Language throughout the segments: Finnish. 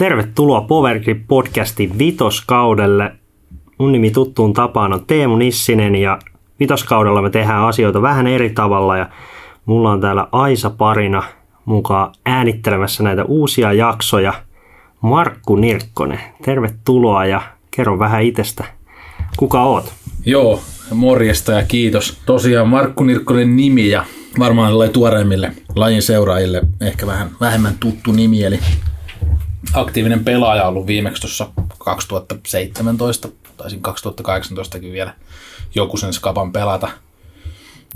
Tervetuloa Powergrip podcastin vitoskaudelle. Mun nimi tuttuun tapaan on Teemu Nissinen ja vitoskaudella me tehdään asioita vähän eri tavalla ja mulla on täällä Aisa parina mukaan äänittelemässä näitä uusia jaksoja. Markku Nirkkonen, tervetuloa ja kerro vähän itsestä. Kuka oot? Joo, morjesta ja kiitos. Tosiaan Markku Nirkkonen nimi ja varmaan tuoreimmille lajin seuraajille ehkä vähän vähemmän tuttu nimi, eli aktiivinen pelaaja ollut viimeksi tuossa 2017, taisin 2018 vielä joku sen skapan pelata.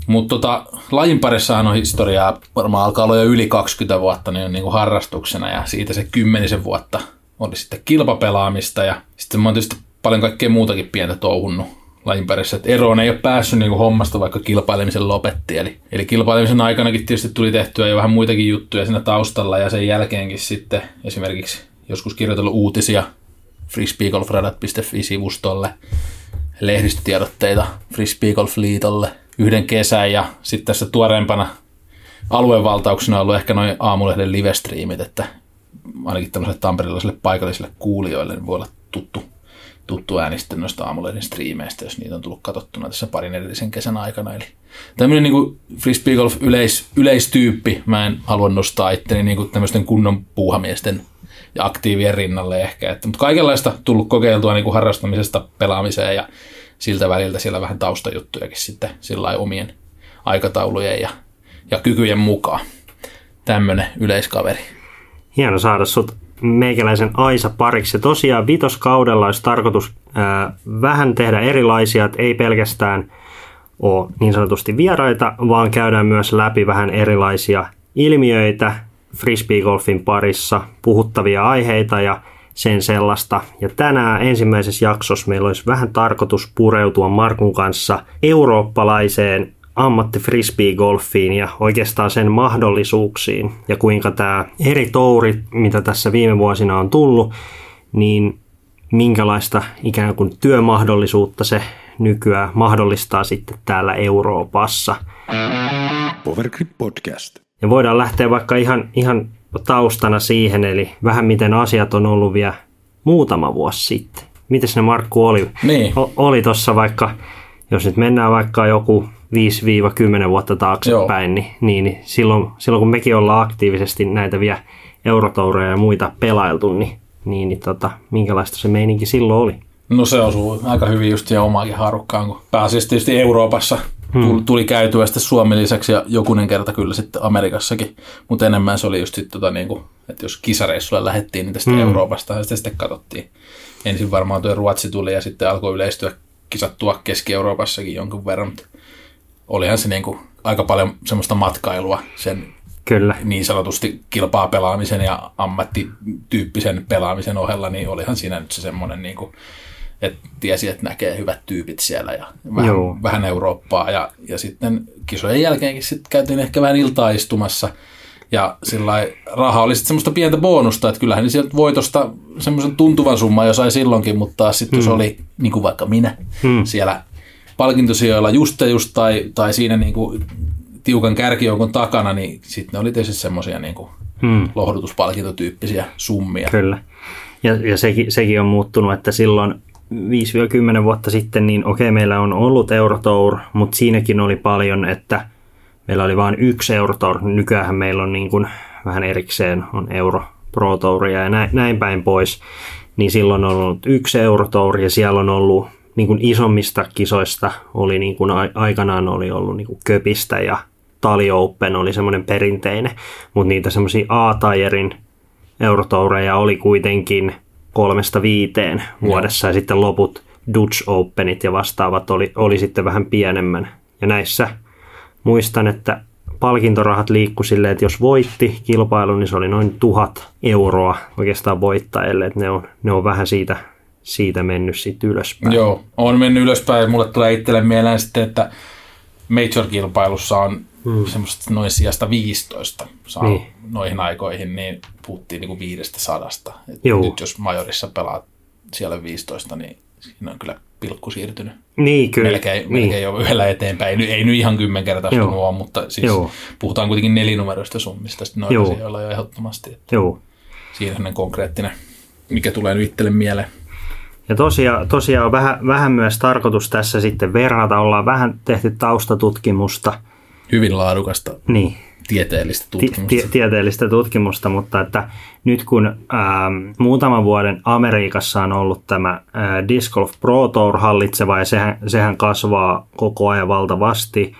Mutta tota, lajin parissa on historiaa, varmaan alkaa olla jo yli 20 vuotta niin, niin kuin harrastuksena ja siitä se kymmenisen vuotta oli sitten kilpapelaamista ja sitten mä oon tietysti paljon kaikkea muutakin pientä touhunnut lajin parissa. Et eroon ei ole päässyt niin kuin hommasta, vaikka kilpailemisen lopetti. Eli, eli kilpailemisen aikanakin tietysti tuli tehtyä jo vähän muitakin juttuja siinä taustalla ja sen jälkeenkin sitten esimerkiksi joskus kirjoitellut uutisia frisbeegolfradat.fi-sivustolle, lehdistötiedotteita Frisbeegolf-liitolle yhden kesän ja sitten tässä tuoreempana aluevaltauksena on ollut ehkä noin aamulehden live-streamit, että ainakin tämmöiselle tamperilaisille paikallisille kuulijoille niin voi olla tuttu tuttu ääni sitten noista aamulehden striimeistä, jos niitä on tullut katsottuna tässä parin edellisen kesän aikana. Eli tämmöinen niin frisbee golf yleis, yleistyyppi, mä en halua nostaa itteni niin kuin tämmöisten kunnon puuhamiesten ja aktiivien rinnalle ehkä. Että, mutta kaikenlaista tullut kokeiltua niin kuin harrastamisesta pelaamiseen ja siltä väliltä siellä vähän taustajuttujakin sitten sillä omien aikataulujen ja, ja kykyjen mukaan. Tämmöinen yleiskaveri. Hieno saada sut meikäläisen Aisa pariksi. Ja tosiaan vitoskaudella olisi tarkoitus ää, vähän tehdä erilaisia, että ei pelkästään ole niin sanotusti vieraita, vaan käydään myös läpi vähän erilaisia ilmiöitä frisbeegolfin parissa, puhuttavia aiheita ja sen sellaista. Ja tänään ensimmäisessä jaksossa meillä olisi vähän tarkoitus pureutua Markun kanssa eurooppalaiseen ammatti frisbee-golfiin ja oikeastaan sen mahdollisuuksiin ja kuinka tämä eri tourit, mitä tässä viime vuosina on tullut, niin minkälaista ikään kuin työmahdollisuutta se nykyään mahdollistaa sitten täällä Euroopassa. Powergrip Podcast. Ja voidaan lähteä vaikka ihan, ihan taustana siihen, eli vähän miten asiat on ollut vielä muutama vuosi sitten. Miten ne Markku oli? Niin. O- oli tuossa vaikka, jos nyt mennään vaikka joku 5-10 vuotta taaksepäin, niin, niin, niin silloin, silloin kun mekin ollaan aktiivisesti näitä vielä eurotoureja ja muita pelailtu, niin, niin, niin tota, minkälaista se meininki silloin oli? No se osuu aika hyvin just siihen omaakin harukkaan, kun pääasiassa tietysti Euroopassa hmm. tuli käytyä sitten Suomen lisäksi ja jokunen kerta kyllä sitten Amerikassakin, mutta enemmän se oli just sitten tota niin kuin, että jos kisareissulle lähdettiin, niin tästä hmm. Euroopasta ja sitten, sitten katsottiin. Ensin varmaan tuo Ruotsi tuli ja sitten alkoi yleistyä kisattua Keski-Euroopassakin jonkun verran, mutta olihan se niin kuin aika paljon semmoista matkailua sen Kyllä. niin sanotusti kilpaa pelaamisen ja ammattityyppisen pelaamisen ohella, niin olihan siinä nyt se semmoinen, niin kuin, että tiesi, että näkee hyvät tyypit siellä ja vähän, Joo. vähän Eurooppaa. Ja, ja sitten kisojen jälkeenkin sitten käytiin ehkä vähän iltaa istumassa ja sillä raha oli sitten semmoista pientä bonusta, että kyllähän niin sieltä voitosta semmoisen tuntuvan summan jo sai silloinkin, mutta sitten hmm. jos oli, niin kuin vaikka minä, hmm. siellä palkintosijoilla just ja just tai, tai siinä niin kuin tiukan kärkijoukon takana, niin sitten ne oli tietysti semmoisia niin kuin hmm. lohdutuspalkintotyyppisiä summia. Kyllä. Ja, ja sekin, sekin on muuttunut, että silloin 5-10 vuotta sitten, niin okei, meillä on ollut Eurotour, mutta siinäkin oli paljon, että meillä oli vain yksi Eurotour. Nykyään meillä on niin kuin vähän erikseen on Euro Pro Touria ja näin, näin päin pois. Niin silloin on ollut yksi Eurotour ja siellä on ollut niin kuin isommista kisoista oli niin kuin aikanaan oli ollut niin kuin Köpistä ja Tali Open oli semmoinen perinteinen, mutta niitä semmoisia A-tajerin eurotoureja oli kuitenkin kolmesta viiteen vuodessa ja, ja sitten loput Dutch Openit ja vastaavat oli, oli sitten vähän pienemmän. Ja näissä muistan, että palkintorahat liikku silleen, että jos voitti kilpailun, niin se oli noin tuhat euroa oikeastaan voittajille, että ne on, ne on vähän siitä siitä mennyt sitten ylöspäin. Joo, on mennyt ylöspäin. Mulle tulee itselle mieleen sitten, että Major-kilpailussa on hmm. semmoista noin sijasta 15 saa niin. noihin aikoihin, niin puhuttiin niin kuin viidestä sadasta. nyt jos Majorissa pelaat siellä 15, niin siinä on kyllä pilkku siirtynyt. Niin, kyllä. Melkein, niin. melkein jo yhdellä eteenpäin. Ei, ei nyt ihan kymmenkertaistunut ole, mutta siis Joo. puhutaan kuitenkin nelinumeroista summista noilla asioilla jo ehdottomasti. Joo. Siinä on konkreettinen mikä tulee nyt itselle mieleen. Ja tosiaan, tosiaan on vähän, vähän myös tarkoitus tässä sitten verrata, ollaan vähän tehty taustatutkimusta, Hyvin laadukasta niin, tieteellistä ti- tutkimusta. ti- tieteellistä tutkimusta, mutta että nyt kun ähm, muutaman vuoden Amerikassa on ollut tämä äh, Disc Golf Pro Tour hallitseva ja sehän, sehän kasvaa koko ajan valtavasti,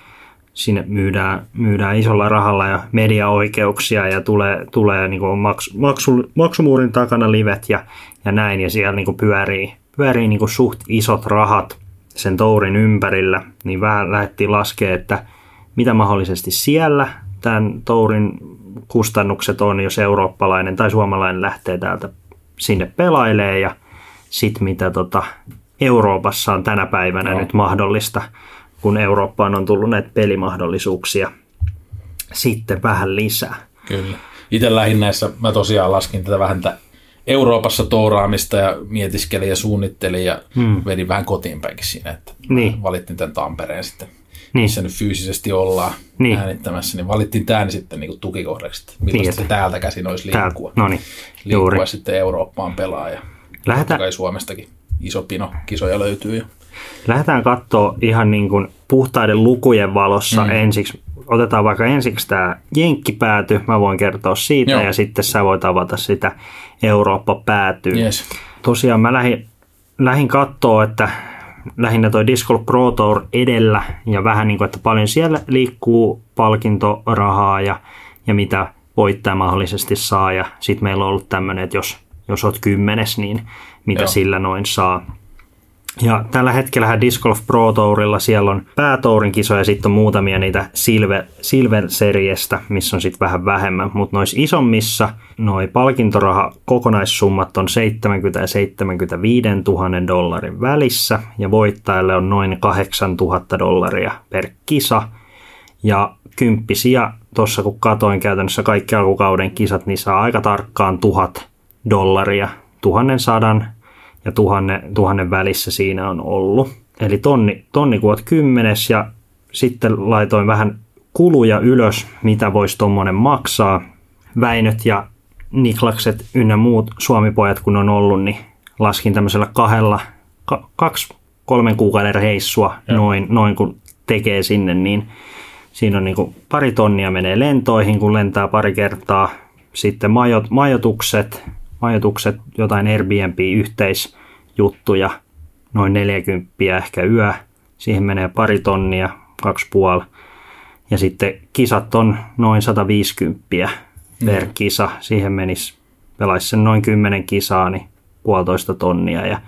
sinne myydään, myydään isolla rahalla ja mediaoikeuksia ja tulee, tulee niin kuin maksu, maksu, maksumuurin takana livet ja, ja näin. Ja siellä niin kuin pyörii, pyörii niin kuin suht isot rahat sen tourin ympärillä, niin vähän lähdettiin laskea, että mitä mahdollisesti siellä tämän tourin kustannukset on, jos eurooppalainen tai suomalainen lähtee täältä sinne pelailee ja sitten mitä tota Euroopassa on tänä päivänä Joo. nyt mahdollista, kun Eurooppaan on tullut näitä pelimahdollisuuksia sitten vähän lisää. Kyllä. Itse lähinnäissä mä tosiaan laskin tätä vähän tätä Euroopassa touraamista ja mietiskelin ja suunnittelin ja hmm. vedin vähän kotiin päinkin siinä, että Niin. valittiin tämän Tampereen sitten, Niin. missä nyt fyysisesti ollaan Niin. äänittämässä, niin valittiin tämän sitten niin tukikohdaksi, että millaista Niin, se että- täältä käsin olisi Tää, liikkua. no niin, liikkua juuri. sitten Eurooppaan pelaa ja Lähdetään- totta kai Suomestakin iso pino kisoja löytyy. Lähdetään katsoa ihan niin kuin puhtaiden lukujen valossa mm. ensiksi. Otetaan vaikka ensiksi tämä jenkkipääty, mä voin kertoa siitä Joo. ja sitten sä voit avata sitä Eurooppa-päätyä. Yes. Tosiaan mä lähdin, lähdin katsoa, että lähinnä toi Disc Golf Pro Tour edellä ja vähän niin kuin, että paljon siellä liikkuu palkintorahaa ja, ja mitä voittaja mahdollisesti saa ja sitten meillä on ollut tämmöinen, että jos, jos oot kymmenes, niin mitä Joo. sillä noin saa. Ja tällä hetkellä Disc Golf Pro Tourilla siellä on päätourin kisoja ja sitten on muutamia niitä Silver, Silver Seriestä, missä on sitten vähän vähemmän. Mutta noissa isommissa noi palkintoraha kokonaissummat on 70 ja 75 000 dollarin välissä ja voittajalle on noin 8 000 dollaria per kisa. Ja kymppisiä, tuossa kun katoin käytännössä kaikki alkukauden kisat, niin saa aika tarkkaan tuhat dollaria, tuhannen sadan ja tuhannen, tuhannen välissä siinä on ollut. Eli tonni, tonni kun oot kymmenes ja sitten laitoin vähän kuluja ylös, mitä voisi tuommoinen maksaa. Väinöt ja Niklakset ynnä muut suomipojat kun on ollut, niin laskin tämmöisellä kahdella, ka, kaksi, kolmen kuukauden reissua noin, noin kun tekee sinne, niin siinä on niin kuin pari tonnia menee lentoihin, kun lentää pari kertaa. Sitten majot, majoitukset, majoitukset, jotain Airbnb-yhteisjuttuja, noin 40 ehkä yö. Siihen menee pari tonnia, kaksi puoli. Ja sitten kisat on noin 150 per kisa. Siihen menisi, pelaisi sen noin 10 kisaa, niin puolitoista tonnia. Ja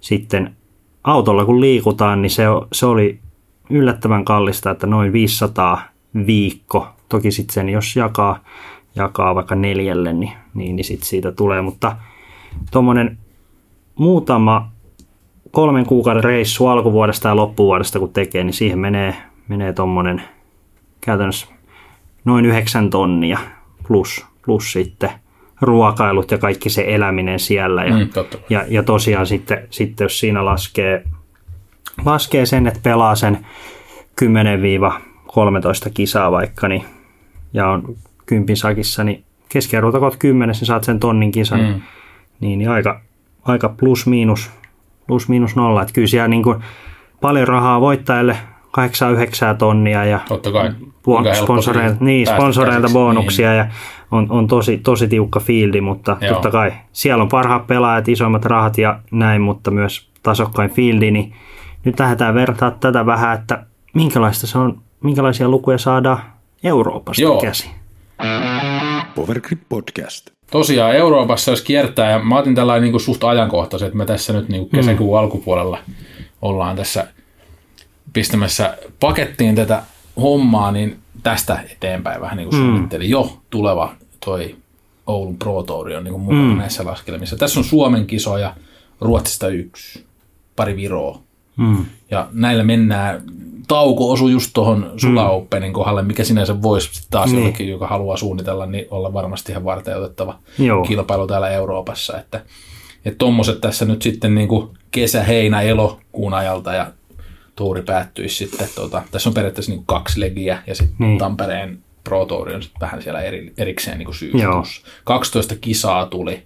sitten autolla kun liikutaan, niin se, se oli yllättävän kallista, että noin 500 viikko. Toki sitten sen, jos jakaa, jakaa vaikka neljälle, niin, niin, niin sitten siitä tulee. Mutta tuommoinen muutama kolmen kuukauden reissu alkuvuodesta ja loppuvuodesta kun tekee, niin siihen menee, menee tuommoinen käytännössä noin yhdeksän tonnia plus, plus sitten ruokailut ja kaikki se eläminen siellä. Ja, Mm, totta. ja, ja tosiaan sitten, sitten jos siinä laskee, laskee sen, että pelaa sen 10-13 kisaa vaikka, niin, ja on kympin sakissa, niin keskiarvolta kun oot 10, niin saat sen tonnin kisan, Mm. niin, niin aika, aika plus miinus, plus miinus nolla. Että kyllä siellä niin kuin paljon rahaa voittajalle 8-9 tonnia ja Totta kai. Sponsoreilta, niin, sponsoreilta bonuksia ja on, on tosi, tosi tiukka fieldi, mutta Joo. totta kai siellä on parhaat pelaajat, isommat rahat ja näin, mutta myös tasokkain fieldi, niin nyt lähdetään vertaa tätä vähän, että minkälaista se on, minkälaisia lukuja saadaan Euroopasta Joo. käsin. Powergrip Podcast. Tosiaan Euroopassa jos kiertää, ja mä otin tällainen niin kuin suht ajankohtaiset, että me tässä nyt niin kuin kesäkuun alkupuolella ollaan tässä pistämässä pakettiin tätä hommaa, niin tästä eteenpäin vähän niin kuin suunnittelin jo tuleva toi Oulun Pro Tour on niin kuin mukana mm. näissä laskelmissa. Tässä on Suomen kisoja, Ruotsista yksi, pari Viroa. Mm. Ja näillä mennään, tauko osui just tuohon Sula Openin kohdalle, mikä sinänsä voisi taas Niin. jollekin, joka haluaa suunnitella, niin olla varmasti ihan varten otettava Joo. kilpailu täällä Euroopassa. Että että tommoset tässä nyt sitten niin kuin kesä, heinä, elokuun ajalta ja tuuri päättyisi sitten. Tota, tässä on periaatteessa niin kuin kaksi legiä ja sitten Niin. Tampereen Pro Tour on sitten vähän siellä eri, erikseen niin syyskuussa. 12 kisaa tuli.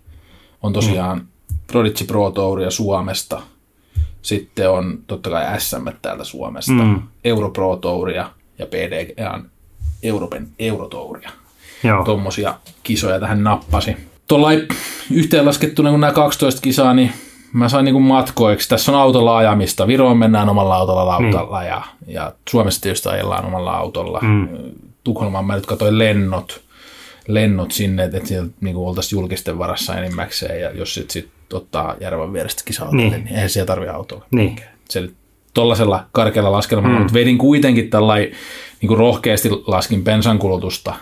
On tosiaan Prodigy Pro Touria Suomesta. Sitten on totta kai SM täältä Suomesta, Mm. Euro Pro Touria ja PDGAn Euroopan Eurotouria. Tuommoisia kisoja tähän nappasi. Tuolla yhteenlaskettuna, kun nämä 12 kisaa, niin mä sain niinku matkoiksi. Tässä on autolla ajamista. Viroon mennään omalla autolla lautalla ja, ja Suomessa tietysti ajellaan omalla autolla. Mm. Tukholmaan mä nyt katsoin lennot, lennot sinne, että siellä niinku oltaisiin julkisten varassa enimmäkseen. Ja jos sitten sit ottaa järven vierestä kisa niin. Niin. niin eihän siellä tarvitse autolla. Niin. Se tuollaisella karkealla laskelmalla, mm. mutta vedin kuitenkin tällainen niin rohkeasti laskin bensankulutusta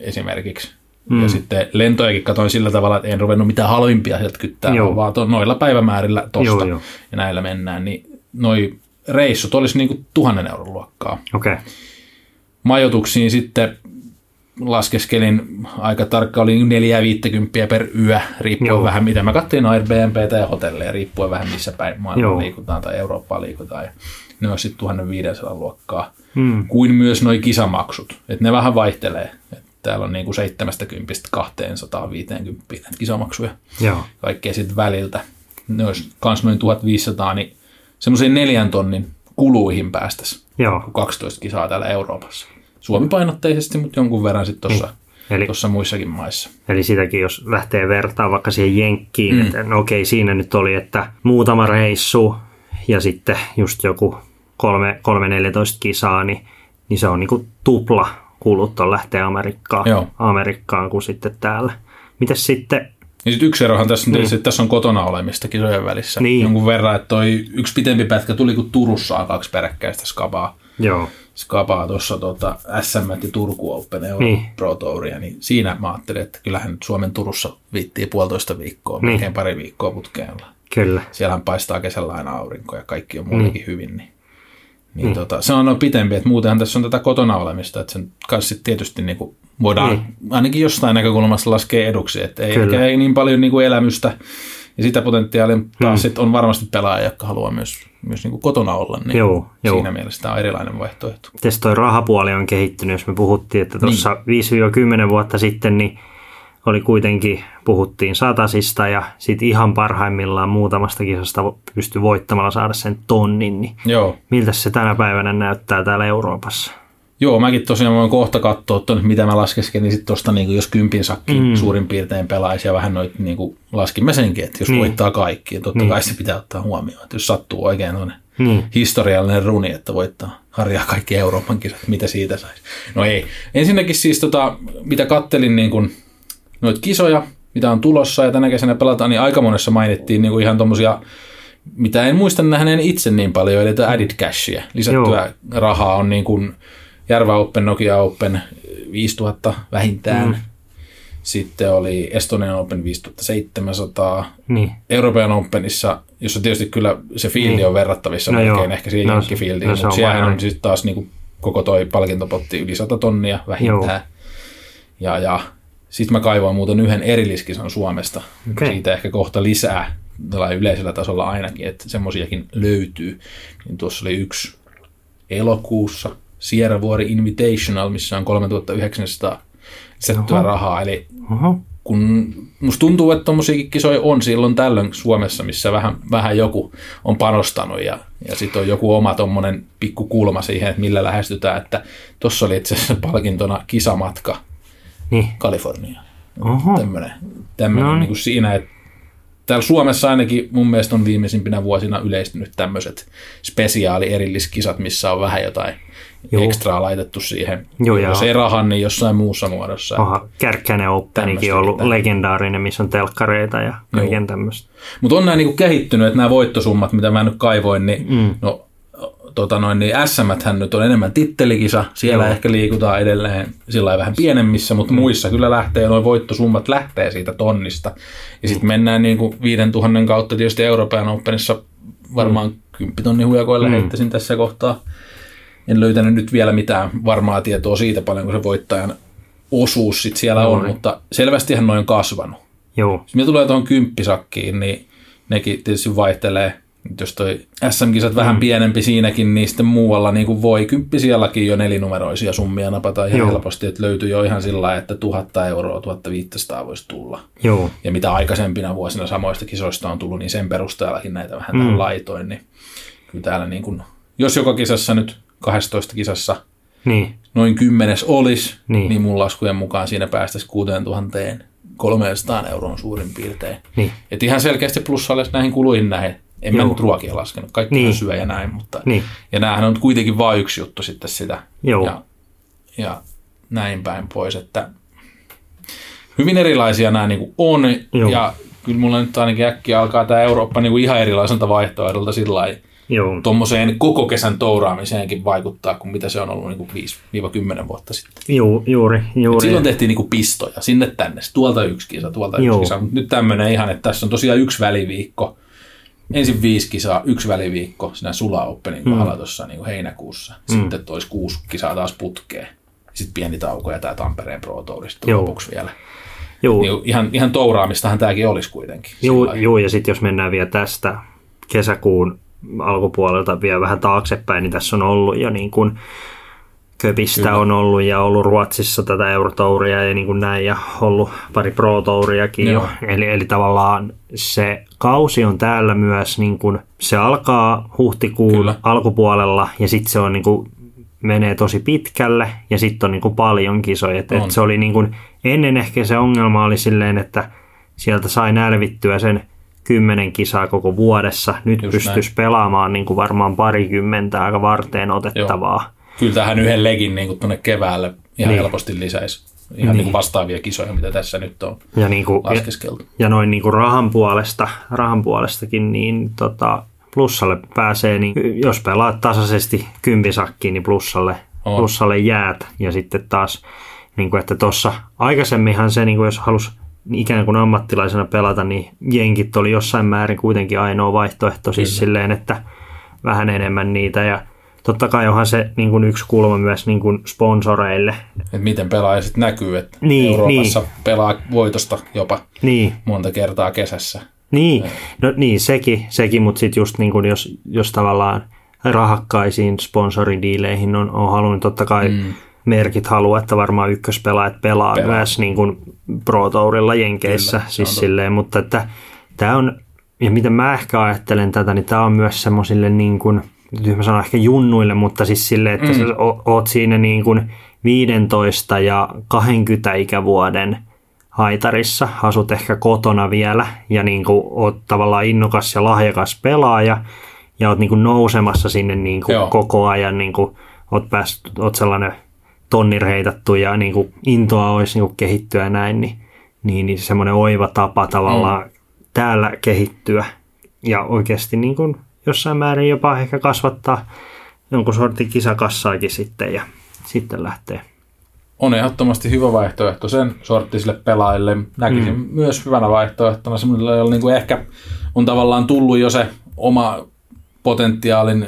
esimerkiksi. Mm. Ja sitten lentojakin katoin sillä tavalla, että en ruvennut mitään halvimpia sieltä kyttää, Joo. vaan to, noilla päivämäärillä tosta Joo, joo. ja näillä mennään. Niin noi reissut olisi niin kuin tuhannen euron luokkaa. Okei. Okay. Majoituksiin sitten laskeskelin aika tarkka, oli 4-50 per yö, riippuen Joo. vähän mitä. Mä katsoin Airbnbtä ja hotelleja, riippuen vähän missä päin maailmaa Joo. liikutaan tai Eurooppaa liikutaan. Ja ne olisi sitten 1500 luokkaa. Mm. Kuin myös noi kisamaksut. Et ne vähän vaihtelee. Et täällä on niinku 70 250 näitä kisamaksuja. Joo. Kaikkea sitten väliltä. Ne olisi kans noin 1500, niin semmoisen neljän tonnin kuluihin päästäisiin Joo. 12 kisaa täällä Euroopassa. Suomi-painotteisesti, mutta jonkun verran sitten tuossa Eli, tuossa muissakin maissa. eli sitäkin, jos lähtee vertaa vaikka siihen jenkkiin, mm. että no okei, siinä nyt oli, että muutama reissu ja sitten just joku 3-14 kisaa, niin, niin se on niinku tupla kulut on lähteä Amerikkaan, Joo. Amerikkaan kuin sitten täällä. Mitäs sitten, Ja sitten yksi erohan tässä on tietysti, että tässä on kotona olemista kisojen välissä. Niin. Jonkun verran, että toi yksi pitempi pätkä tuli, kun Turussa on kaksi peräkkäistä skabaa. Joo, skapaa tuossa tota, SM ja Turku Open Euro Niin. niin. Pro Touria, niin siinä mä ajattelin, että kyllähän nyt Suomen Turussa viittii puolitoista viikkoa, Niin. niin. melkein pari viikkoa putkeen. kyllä. Siellähän paistaa kesällä aina aurinko ja kaikki on muutenkin hyvin, niin, niin, niin. Tota, se on noin pitempi, että muutenhan tässä on tätä kotona olemista, että sen kanssa sit tietysti niin kuin voidaan Niin. niin. ainakin jostain näkökulmasta laskea eduksi, että ei, ei niin paljon niin kuin elämystä ja sitä potentiaalia, taas sit on varmasti pelaajia, jotka haluaa myös, myös niin kuin kotona olla, niin Joo, joo. siinä mielessä tämä on erilainen vaihtoehto. Miten toi rahapuoli on kehittynyt, jos me puhuttiin, että tuossa niin. 5-10 vuotta sitten niin oli kuitenkin, puhuttiin satasista ja sitten ihan parhaimmillaan muutamasta kisasta pystyi voittamalla saada sen tonnin, niin Joo. miltä se tänä päivänä näyttää täällä Euroopassa? Joo, mäkin tosiaan voin kohta katsoa, ton, mitä mä laskeskelin sitten tuosta, niin jos kympin sakki mm. suurin piirtein pelaisi ja vähän noit niin laskimme senkin, että jos Niin. niin. voittaa kaikki, ja totta Niin. niin. kai se pitää ottaa huomioon, että jos sattuu oikein tuonne Niin. historiallinen runi, että voittaa harjaa kaikki Euroopan kisat, mitä siitä saisi. No ei. Ensinnäkin siis tota, mitä kattelin niin kuin noita kisoja, mitä on tulossa ja tänä kesänä pelataan, niin aika monessa mainittiin niin kuin ihan tommosia, mitä en muista nähneen itse niin paljon, eli tätä added cashia. Lisättyä Joo. rahaa on niin kuin Järvä Open, Nokia Open 5000 vähintään. Mm. Sitten oli Estonian Open 5700. Niin. Euroopan Openissa, jossa tietysti kyllä se fiildi Niin. on verrattavissa No joo. melkein ehkä siihen No jenkkifiildiin, no mutta vähän- on sitten taas niinku koko toi palkintopotti yli 100 tonnia vähintään. Ja, ja sitten mä kaivoin muuten yhden erilliskisan Suomesta. Okei. Siitä ehkä kohta lisää, tällä yleisellä tasolla ainakin, että semmoisiakin löytyy. Niin tuossa oli yksi elokuussa Sierra Vuori Invitational, missä on 3900 lisättyä Oho. rahaa. Eli Oho. kun musta tuntuu, että tuommoisiakin kisoja on silloin tällöin Suomessa, missä vähän, vähän joku on panostanut ja, ja sitten on joku oma tuommoinen pikku kulma siihen, että millä lähestytään, että tuossa oli itse asiassa palkintona kisamatka Niin. Kaliforniaan. Tämmöinen, tämmöinen No niin. niin kuin siinä, että täällä Suomessa ainakin mun mielestä on viimeisimpinä vuosina yleistynyt tämmöiset spesiaali erilliskisat, missä on vähän jotain Joo. Ekstraa laitettu siihen. Joo, Jos joo. ei rahan, niin jossain muussa muodossa. Oha, Kärkkäinen Openikin Tämmöistä ollut pitää. legendaarinen, missä on telkkareita ja kaiken tämmöistä. Mutta on nämä niinku kehittynyt, että nämä voittosummat, mitä mä nyt kaivoin, niin, mm. no, tota noin, niin sm hän nyt on enemmän tittelikisa. Siellä Joo. ehkä liikutaan edelleen sillä vähän pienemmissä, mutta mm. muissa kyllä lähtee, noin voittosummat lähtee siitä tonnista. Ja sitten mennään niinku 5000 kautta tietysti Euroopan Openissa varmaan mm. 10 tonnin hujakoilla mm. heittäisin tässä kohtaa. En löytänyt nyt vielä mitään varmaa tietoa siitä paljonko se voittajan osuus sit siellä Joo, on, mutta selvästihän noin on kasvanut. Joo, me tulee tuohon kymppisakkiin, niin nekin tietysti vaihtelee Nyt jos toi SM-kisat vähän Mm. pienempi siinäkin, niin sitten muualla niin kuin voi kymppisielläkin jo nelinumeroisia summia napata ihan Joo. helposti, että löytyy jo ihan sillä lailla, että 1000 euroa, 1500 voisi tulla. Joo, Ja mitä aikaisempina vuosina samoista kisoista on tullut, niin sen perusteellakin näitä vähän Mm. tähän laitoin, niin kyllä täällä niin kuin, jos joka kisassa nyt 12 kisassa niin, noin kymmenes olisi, Niin. niin, mun laskujen mukaan siinä päästäisiin 6300 euroon suurin piirtein. niin, Et ihan selkeästi plussalle näihin kuluihin näin. En mä Joo. nyt ruokia laskenut, kaikki Niin. syö ja näin, mutta niin, ja näähän on kuitenkin vain yksi juttu sitten sitä. Joo. Ja, ja näin päin pois, että hyvin erilaisia nämä niin on. Joo. Ja kyllä mulla nyt ainakin äkkiä alkaa tämä Eurooppa niin ihan erilaiselta vaihtoehdolta sillä lailla joo, tuommoiseen koko kesän touraamiseenkin vaikuttaa, kuin mitä se on ollut niin 5-10 vuotta sitten. Ju, juuri, Et juuri. silloin tehtiin niin pistoja sinne tänne, tuolta yksi kisa, tuolta Joo. yksi kisa. Mut nyt tämmöinen ihan, että tässä on tosiaan yksi väliviikko. Ensin viisi kisaa, yksi väliviikko siinä Sula Openin kohdalla tuossa niin heinäkuussa. Sitten tois kuusi kisaa taas putkeen. Sitten pieni tauko ja tämä Tampereen Pro Tour sitten Joo. lopuksi vielä. Juu, Niin ihan, ihan touraamistahan tämäkin olisi kuitenkin. juu, lailla. juu, ja sitten jos mennään vielä tästä kesäkuun alkupuolelta vielä vähän taaksepäin, niin tässä on ollut jo niin kuin Köpistä Kyllä. on ollut ja ollut Ruotsissa tätä Eurotouria ja niin kuin näin ja ollut pari Pro Touriakin jo. Eli, eli tavallaan se kausi on täällä myös, niin kuin, se alkaa huhtikuun Kyllä. alkupuolella ja sitten se on niin kuin, menee tosi pitkälle ja sitten on niin kuin paljon kisoja. Et, et se oli niin kuin, ennen ehkä se ongelma oli silleen, että sieltä sai nälvittyä sen kymmenen kisaa koko vuodessa. Nyt Just pystyisi pelaamaan niin kuin varmaan parikymmentä aika varteen otettavaa. Kyllä tähän yhden legin niin tuonne keväälle ihan Niin. helposti lisäisi. Ihan Niin. niin. Niin vastaavia kisoja, mitä tässä nyt on Ja, niin kuin, ja, laskeskeltu. ja noin niin kuin rahan, puolesta, rahan puolestakin, niin tota, plussalle pääsee, niin jos pelaat tasaisesti kympisakkiin, niin plussalle, On. plussalle jäät. Ja sitten taas, niin kuin, että tuossa aikaisemminhan se, niin kuin jos halus ikään kuin ammattilaisena pelata, niin jenkit oli jossain määrin kuitenkin ainoa vaihtoehto, siis silleen, että vähän enemmän niitä ja Totta kai onhan se niin kuin yksi kulma myös niin kuin sponsoreille. Että miten pelaaja sitten näkyy, että Niin, niin, Euroopassa niin. pelaa voitosta jopa Niin, monta kertaa kesässä. Niin, no niin, sekin, sekin mutta sitten just niin kuin jos, jos tavallaan rahakkaisiin sponsoridiileihin on, on halunnut, totta kai mm. Merkit haluaa, että varmaan ykköspelaajat pelaa, pelaa. Myös niin kuin Pro Tourilla Jenkeissä, Kyllä, siis silleen, mutta että tämä on, ja miten mä ehkä ajattelen tätä, niin tämä on myös semmoisille niin kuin, nyt mä sanon ehkä junnuille, mutta siis silleen, että mm. sä oot siinä niin kuin 15 ja 20 ikävuoden haitarissa, asut ehkä kotona vielä ja niin kuin oot tavallaan innokas ja lahjakas pelaaja ja oot niin kuin nousemassa sinne niin kuin Joo. koko ajan, niin kuin oot, pääst, oot sellainen tonnir heitattu ja niin kuin intoa olisi niin kuin kehittyä ja näin, niin, niin, niin semmoinen oiva tapa tavallaan mm. täällä kehittyä ja oikeasti niin kuin jossain määrin jopa ehkä kasvattaa jonkun sortin kisakassaakin sitten ja sitten lähtee. On ehdottomasti hyvä vaihtoehto sen sorttisille pelaajille. Näkisin mm. myös hyvänä vaihtoehtona semmoisille, joilla niin kuin ehkä on tavallaan tullut jo se oma potentiaalin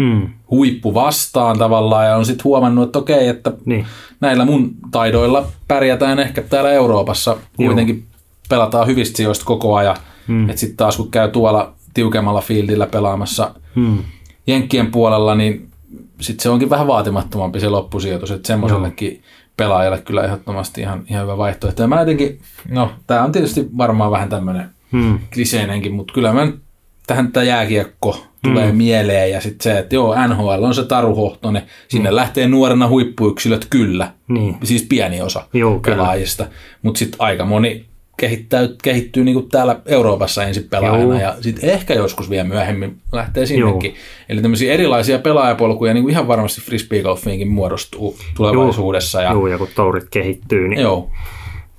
Mm. huippu vastaan tavallaan ja on sitten huomannut, että okei, että Niin. näillä mun taidoilla pärjätään ehkä täällä Euroopassa. Kuitenkin pelataan hyvistä sijoista koko ajan. Mm. Että sitten taas kun käy tuolla tiukemmalla fieldillä pelaamassa Mm. Jenkkien puolella, niin sitten se onkin vähän vaatimattomampi se loppusijoitus. Että semmoisellekin pelaajalle kyllä ehdottomasti ihan, ihan hyvä vaihtoehto. Ja mä jotenkin, no tämä on tietysti varmaan vähän tämmöinen Mm. kliseinenkin, mutta kyllä mä nyt tähän tämä jääkiekko tulee mm. mieleen ja sitten se, että joo, NHL on se taruhohtonen, sinne mm. lähtee nuorena huippuyksilöt kyllä, Niin. siis pieni osa Joo, pelaajista, mutta sitten aika moni kehittää, kehittyy niinku täällä Euroopassa ensin pelaajana Joo. ja sitten ehkä joskus vielä myöhemmin lähtee sinnekin. Eli tämmöisiä erilaisia pelaajapolkuja niin kuin ihan varmasti frisbeegolfiinkin muodostuu tulevaisuudessa. Ja, Joo, ja kun tourit kehittyy, niin joo,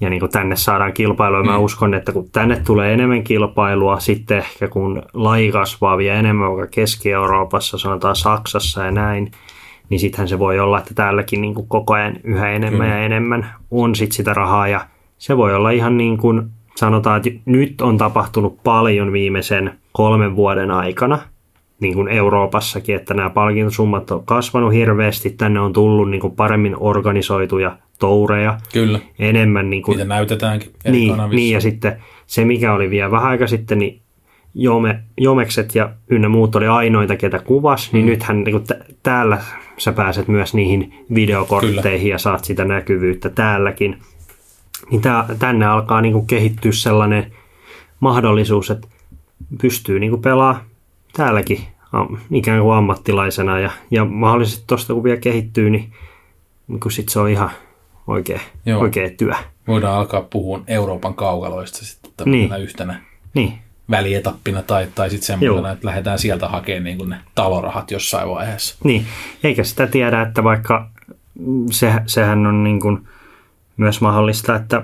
ja niin kuin tänne saadaan kilpailua. Mä uskon, että kun tänne tulee enemmän kilpailua, sitten ehkä kun laji kasvaa vielä enemmän vaikka Keski-Euroopassa, sanotaan Saksassa ja näin, niin sittenhän se voi olla, että täälläkin niin kuin koko ajan yhä enemmän ja enemmän on sit sitä rahaa. Ja se voi olla ihan niin kuin sanotaan, että nyt on tapahtunut paljon viimeisen kolmen vuoden aikana, niin kuin Euroopassakin, että nämä palkintosummat on kasvanut hirveästi, tänne on tullut niin kuin paremmin organisoituja toureja, kyllä. enemmän niin kuin Niitä näytetäänkin eri niin, kanavissa. niin, ja sitten se, mikä oli vielä vähän aika sitten, niin Jome, Jomekset ja ynnä muut oli ainoita, ketä kuvas, niin nythän niin t- täällä sä pääset myös niihin videokortteihin Kyllä. ja saat sitä näkyvyyttä täälläkin. Niin tää, tänne alkaa niin kuin kehittyä sellainen mahdollisuus, että pystyy niin kuin pelaamaan täälläkin ikään kuin ammattilaisena ja, ja mahdollisesti tuosta kun vielä kehittyy, niin, niin kuin sit se on ihan oikea, Joo. oikea työ. Voidaan alkaa puhua Euroopan kaukaloista sitten niin. yhtenä niin. välietappina tai, tai sitten semmoisena, että lähdetään sieltä hakemaan niin ne talorahat jossain vaiheessa. Niin, eikä sitä tiedä, että vaikka se, sehän on niin kuin myös mahdollista, että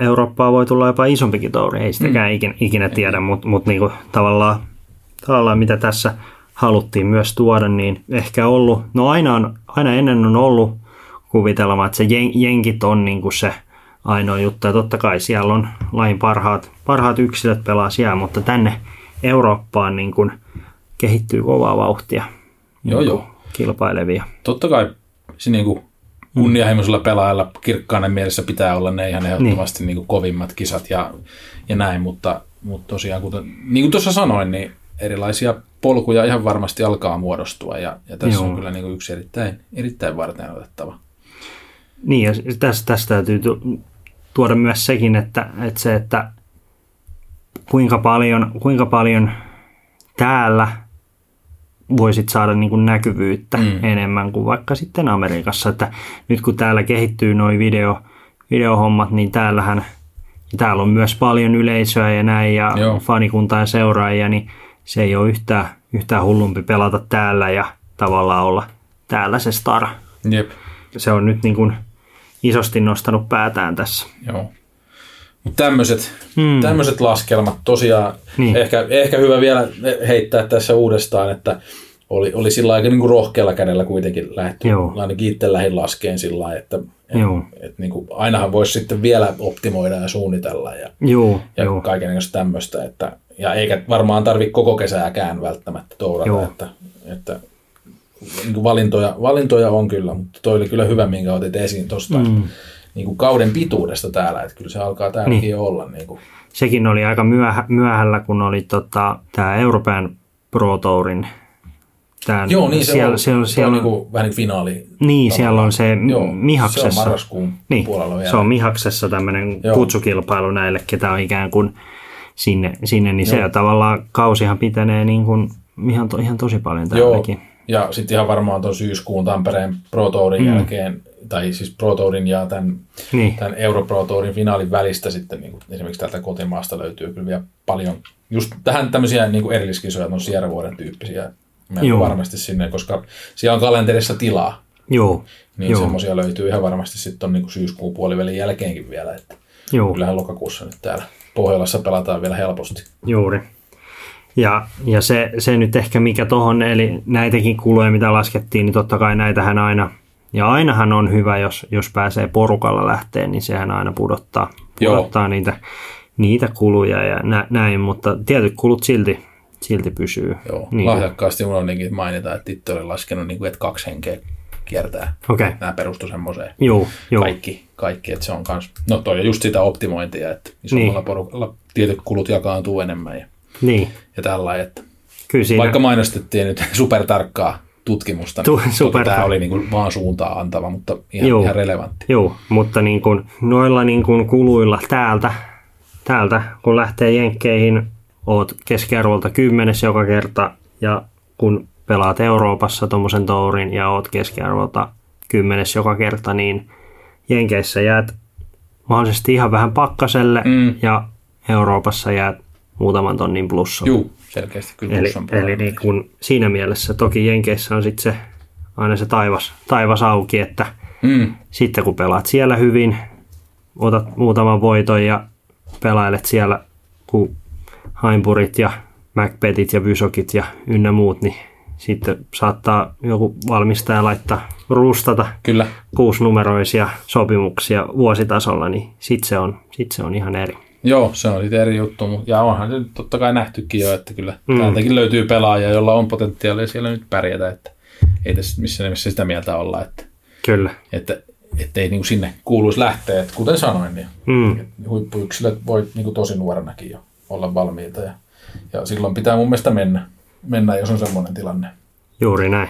Eurooppaa voi tulla jopa isompikin touri, ei sitäkään mm. ikinä, ikinä tiedä, mutta mut niinku tavallaan, tavallaan mitä tässä haluttiin myös tuoda, niin ehkä ollut, no aina, on, aina ennen on ollut kuvitelma, että se jen, jenkit on niinku se ainoa juttu, ja totta kai siellä on lain parhaat, parhaat yksilöt pelaa siellä, mutta tänne Eurooppaan niin kuin kehittyy kovaa vauhtia. Joo, joo. Kilpailevia. Totta kai se niin kuin kunnianhimoisella pelaajalla kirkkaana mielessä pitää olla ne ihan ehdottomasti niin. Niin kuin kovimmat kisat ja, ja näin, mutta, mutta tosiaan kuten, niin kuin tuossa sanoin, niin erilaisia polkuja ihan varmasti alkaa muodostua ja, ja tässä Joo. on kyllä niin kuin yksi erittäin, erittäin varten otettava. Niin ja tästä, tästä täytyy tuoda myös sekin, että, että se, että kuinka paljon, kuinka paljon täällä voisit saada niin kuin näkyvyyttä mm. enemmän kuin vaikka sitten Amerikassa. Että nyt kun täällä kehittyy nuo video, videohommat, niin täällähän täällä on myös paljon yleisöä ja näin ja Joo. fanikuntaa ja seuraajia, niin se ei ole yhtään, yhtään hullumpi pelata täällä ja tavallaan olla täällä se star. Jep. Se on nyt niin kuin isosti nostanut päätään tässä. Joo. Mutta tämmöiset, mm. laskelmat tosiaan, niin. ehkä, ehkä hyvä vielä heittää tässä uudestaan, että oli, oli sillä aika niin kuin rohkealla kädellä kuitenkin lähty, Joo. ainakin itse lähdin laskeen sillä lailla, että et, et niin kuin, ainahan voisi sitten vielä optimoida ja suunnitella ja, Joo, ja Joo. kaikenlaista tämmöistä, että, ja eikä varmaan tarvitse koko kesääkään välttämättä tourata, että, että niin valintoja, valintoja on kyllä, mutta toi oli kyllä hyvä, minkä otit esiin tuosta mm. niin kuin kauden pituudesta täällä, että kyllä se alkaa täälläkin niin. olla. Niin kuin. Sekin oli aika myöhä, myöhällä, kun oli tota, tämä Euroopan Pro Tourin Tämän, Joo, niin se siellä, on, siellä, siellä, on niin kuin, vähän niin finaali. Niin, siellä on se Joo, Mihaksessa. Se on marraskuun niin, puolella vielä. Se on Mihaksessa tämmöinen Joo. kutsukilpailu näille, ketä on ikään kuin sinne, sinne niin Joo. se tavallaan kausihan pitänee niin kuin ihan, to, ihan tosi paljon täälläkin. Joo, ja sitten ihan varmaan tuon syyskuun Tampereen Pro Tourin mm. jälkeen, tai siis Pro Tourin ja tämän, niin. tämän Euro Pro Tourin finaalin välistä sitten niin kuin esimerkiksi täältä kotimaasta löytyy kyllä vielä paljon just tähän tämmöisiä niin kuin erilliskisoja, on Sierra Vuoden tyyppisiä Joo. varmasti sinne, koska siellä on kalenterissa tilaa. Joo. Niin Joo. semmoisia löytyy ihan varmasti sitten niin syyskuun puolivälin jälkeenkin vielä. Että Joo. Kyllähän lokakuussa nyt täällä Pohjolassa pelataan vielä helposti. Juuri. Ja, ja se, se nyt ehkä mikä tuohon, eli näitäkin kuluja, mitä laskettiin, niin totta kai näitähän aina, ja ainahan on hyvä, jos, jos pääsee porukalla lähteen, niin sehän aina pudottaa, pudottaa niitä, niitä kuluja ja nä, näin, mutta tietyt kulut silti, silti pysyy. Joo, niin lahjakkaasti unohdinkin mainita, että itse olen laskenut, niin kuin, että kaksi henkeä kiertää. Okay. Nämä perustu semmoiseen. Joo, joo. Kaikki, kaikki, että se on kans, no toi on just sitä optimointia, että isommalla niin. porukalla tietyt kulut jakaantuu enemmän ja niin. Ja tällä, että Kyllä siinä... vaikka mainostettiin nyt supertarkkaa tutkimusta, tu- niin super... tämä oli niin kuin vaan suuntaa antava, mutta ihan, Joo. ihan relevantti. Joo, mutta niin kuin noilla niin kuin kuluilla täältä, täältä, kun lähtee jenkkeihin, oot keskiarvolta kymmenes joka kerta, ja kun pelaat Euroopassa tuommoisen tourin ja oot keskiarvolta kymmenes joka kerta, niin Jenkeissä jäät mahdollisesti ihan vähän pakkaselle mm. ja Euroopassa jäät muutaman tonnin plussa. Joo, selkeästi kyllä Eli, eli niin kun siinä mielessä toki Jenkeissä on sitten se, aina se taivas, taivas auki, että mm. sitten kun pelaat siellä hyvin, otat muutaman voiton ja pelailet siellä, kun Haimpurit ja Macbethit ja Vysokit ja ynnä muut, niin sitten saattaa joku valmistaja laittaa rustata Kyllä. kuusinumeroisia sopimuksia vuositasolla, niin sitten se, on, sit se on ihan eri. Joo, se on sitten eri juttu. Ja onhan se totta kai nähtykin jo, että kyllä mm. täältäkin löytyy pelaajia, jolla on potentiaalia siellä nyt pärjätä. Että ei tässä missä nimessä sitä mieltä olla, että, kyllä. että, että ei niin kuin sinne kuuluisi lähteä. Että kuten sanoin, niin mm. huippuyksilöt voi niin kuin tosi nuorenakin jo olla valmiita. Ja ja silloin pitää mun mielestä mennä, mennä jos on semmoinen tilanne. Juuri näin.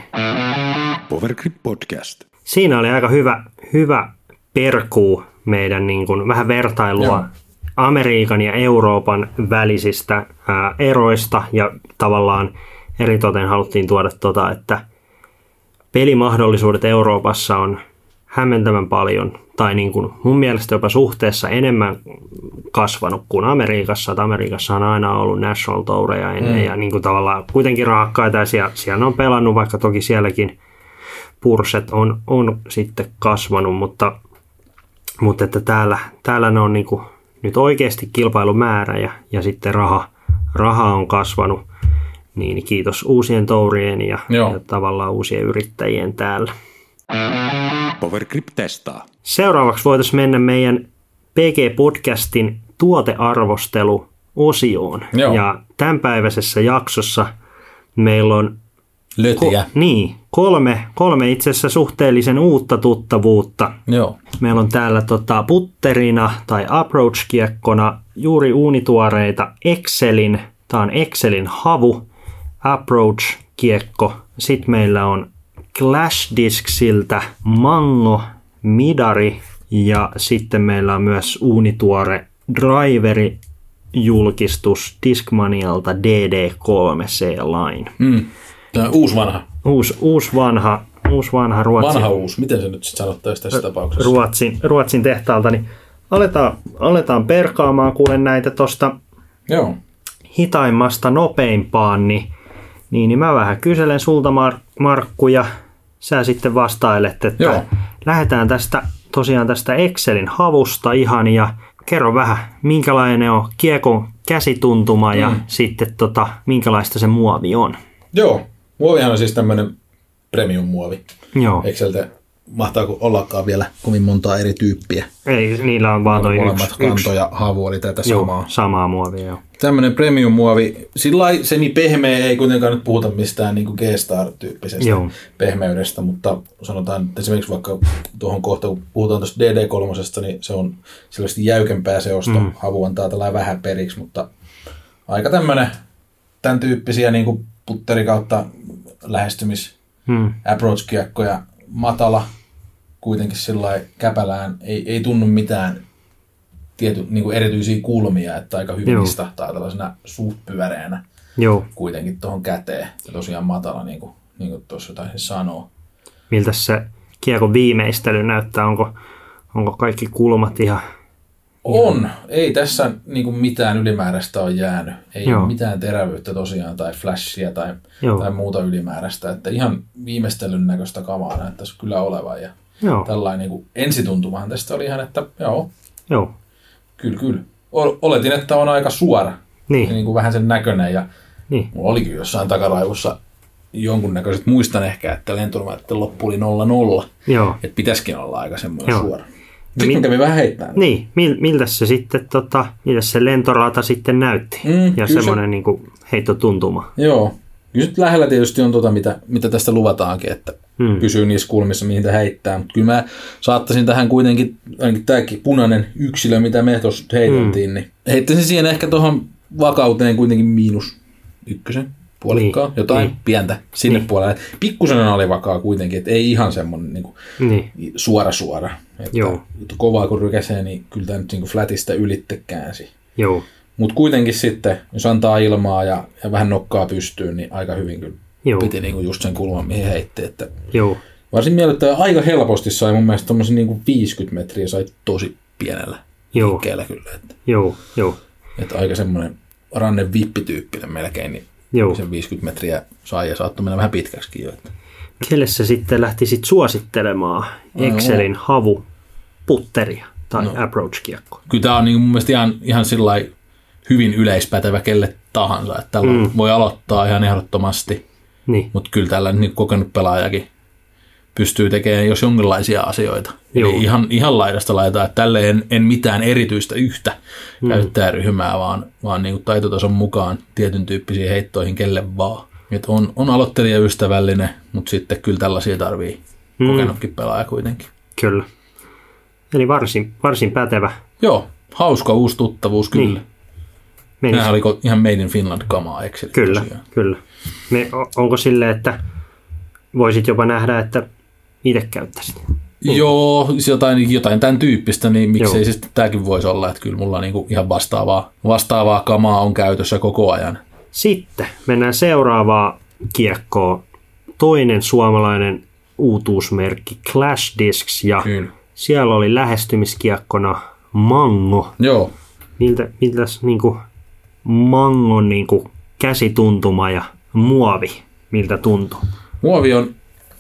Powergrip Podcast. Siinä oli aika hyvä, hyvä perkuu meidän niin kuin, vähän vertailua Joo. Amerikan ja Euroopan välisistä ää, eroista ja tavallaan eritoten haluttiin tuoda tota, että pelimahdollisuudet Euroopassa on hämmentävän paljon tai niin kuin mun mielestä jopa suhteessa enemmän kasvanut kuin Amerikassa. Että Amerikassa on aina ollut National Toureja ennen mm. ja niin kuin tavallaan kuitenkin raakkaita ja siellä, siellä on pelannut, vaikka toki sielläkin purset on, on sitten kasvanut, mutta, mutta että täällä, täällä ne on niin kuin nyt oikeasti kilpailumäärä ja, ja sitten raha, raha on kasvanut. Niin kiitos uusien tourien ja, Joo. ja tavallaan uusien yrittäjien täällä. Powergrip testaa. Seuraavaksi voitaisiin mennä meidän PG-podcastin tuotearvostelu-osioon. Joo. Ja tämänpäiväisessä jaksossa meillä on Lötiä. Ko- niin, kolme, kolme itse asiassa suhteellisen uutta tuttavuutta. Joo. Meillä on täällä tota, putterina tai approach-kiekkona juuri uunituoreita Excelin, tämä on Excelin havu, approach-kiekko. Sitten meillä on Clash Disksiltä Mango Midari ja sitten meillä on myös uunituore driveri julkistus Discmanialta DD3C Line. Mm. Tämä uusi vanha. Uusi, uusi vanha, uusi vanha Ruotsin, Vanha uusi. Miten se nyt sitten sanottaisiin tässä tapauksessa? Ruotsin, Ruotsin tehtaalta, niin aletaan, aletaan perkaamaan kuulen näitä tuosta Joo. hitaimmasta nopeimpaan, niin, niin, niin mä vähän kyselen sulta Mar- Markku ja sä sitten vastailet, että Joo. lähdetään tästä tosiaan tästä Excelin havusta ihan ja kerro vähän, minkälainen on kiekon käsituntuma ja Mm. sitten tota, minkälaista se muovi on. Joo. Muovihan on siis tämmöinen premium-muovi. Joo, Exceltä mahtaako ollakaan vielä kovin montaa eri tyyppiä. ei, niillä on vaan toi yksi, kanto ja havu oli tätä joo, samaa. samaa muovia. Joo. Tämmöinen premium-muovi, sillä se niin pehmeä, ei kuitenkaan nyt puhuta mistään niin G-Star-tyyppisestä Joo. pehmeydestä, mutta sanotaan että esimerkiksi vaikka tuohon kohta, kun puhutaan tuosta DD3, niin se on selvästi jäykempää seosta, mm. havu antaa tällä vähän periksi, mutta aika tämmöinen, tämän tyyppisiä niin kuin putteri kautta lähestymis Hmm. approach-kiekkoja, matala, kuitenkin sillä käpälään, ei, ei tunnu mitään tiety, niin kuin erityisiä kulmia, että aika hyvin Joo. istahtaa tällaisena suht pyöreänä Joo, kuitenkin tuohon käteen. Ja tosiaan matala, niin kuin, niin kuin tuossa taisin sanoa. miltä se kiekon viimeistely näyttää, onko, onko kaikki kulmat ihan... On. Ei tässä niin kuin mitään ylimääräistä ole jäänyt. Ei Joo. ole mitään terävyyttä tosiaan tai flashia tai, Joo. tai muuta ylimääräistä. Että ihan viimeistelyn näköistä kamaa näyttäisi kyllä olevan. Ja Joo, tällainen niin kuin ensituntumahan tästä oli ihan, että joo, joo, Kyllä, kyllä. Ol- Oletin, että on aika suora. niin, niin kuin vähän sen näköinen. Ja niin, mulla olikin jossain takaraivussa jonkunnäköiset. Muistan ehkä, että lentonumeroiden loppu oli 0-0. joo. Että pitäisikin olla aika semmoinen Joo. suora. Sitten Mi- kävi vähän heittämään. Niin, mil, miltä se sitten, tota, miltä se lentorata sitten näytti? Mm, ja kyllä se- semmoinen niin kuin heittotuntuma. Joo. Kyllä nyt lähellä tietysti on tota, mitä, mitä tästä luvataankin, että Mm. pysyy niissä kulmissa, mihin te heittää. Mutta kyllä mä saattaisin tähän kuitenkin, ainakin tämäkin punainen yksilö, mitä me tuossa heiteltiin, mm. niin heittäisin siihen ehkä tuohon vakauteen kuitenkin miinus ykkösen puolikkaa, Niin, jotain niin. pientä sinne Niin. puolelle. Pikkusen alivakaa kuitenkin, että ei ihan semmoinen niin Niin, suora suora. Että Joo. kovaa kun rykäsee, niin kyllä tämä nyt niin flatista ylitte käänsi. joo, Mutta kuitenkin sitten, jos antaa ilmaa ja, ja vähän nokkaa pystyyn, niin aika hyvin kyllä Joo. piti niinku just sen kulman, mihin heitti. Että joo, varsin miellyttävä. Aika helposti sai mun mielestä tommosen niinku 50 metriä sai tosi pienellä Joo. kyllä. Että, joo, joo, että aika semmoinen ranne vippityyppinen melkein, niin joo. sen 50 metriä sai ja saattoi mennä vähän pitkäksikin jo. Että. Kelle sä sitten lähtisit suosittelemaan Excelin havu putteria tai no. approach-kiekko? Kyllä tämä on niinku mun mielestä ihan, ihan sillä hyvin yleispätevä kelle tahansa. Että tällä mm. voi aloittaa ihan ehdottomasti. Niin, Mutta kyllä tällä niin kokenut pelaajakin pystyy tekemään jos jonkinlaisia asioita. Joo. Eli ihan, ihan laidasta laitaa, että tälle en, en mitään erityistä yhtä mm. käyttäjäryhmää, vaan, vaan niin kuin taitotason mukaan tietyn tyyppisiin heittoihin kelle vaan. Et on, on aloittelijaystävällinen, mutta sitten kyllä tällaisia tarvii mm. kokenutkin pelaaja kuitenkin. kyllä. Eli varsin, varsin pätevä. Joo, hauska uusi tuttavuus kyllä. Niin. Niin. Meni Nämä oliko ihan Made in Finland kamaa, eikö Kyllä, tosiaan? kyllä. Me, onko silleen, että voisit jopa nähdä, että itse käyttäisit? Joo, jotain, jotain tämän tyyppistä, niin miksei Joo. siis tämäkin voisi olla, että kyllä mulla niinku ihan vastaavaa, vastaavaa kamaa on käytössä koko ajan. Sitten mennään seuraavaan kiekkoon. Toinen suomalainen uutuusmerkki Clash Discs ja Kyllä. siellä oli lähestymiskiekkona Mango. Joo, Miltä, miltäs niinku Mangon niinku käsituntuma ja muovi, miltä tuntuu? muovi on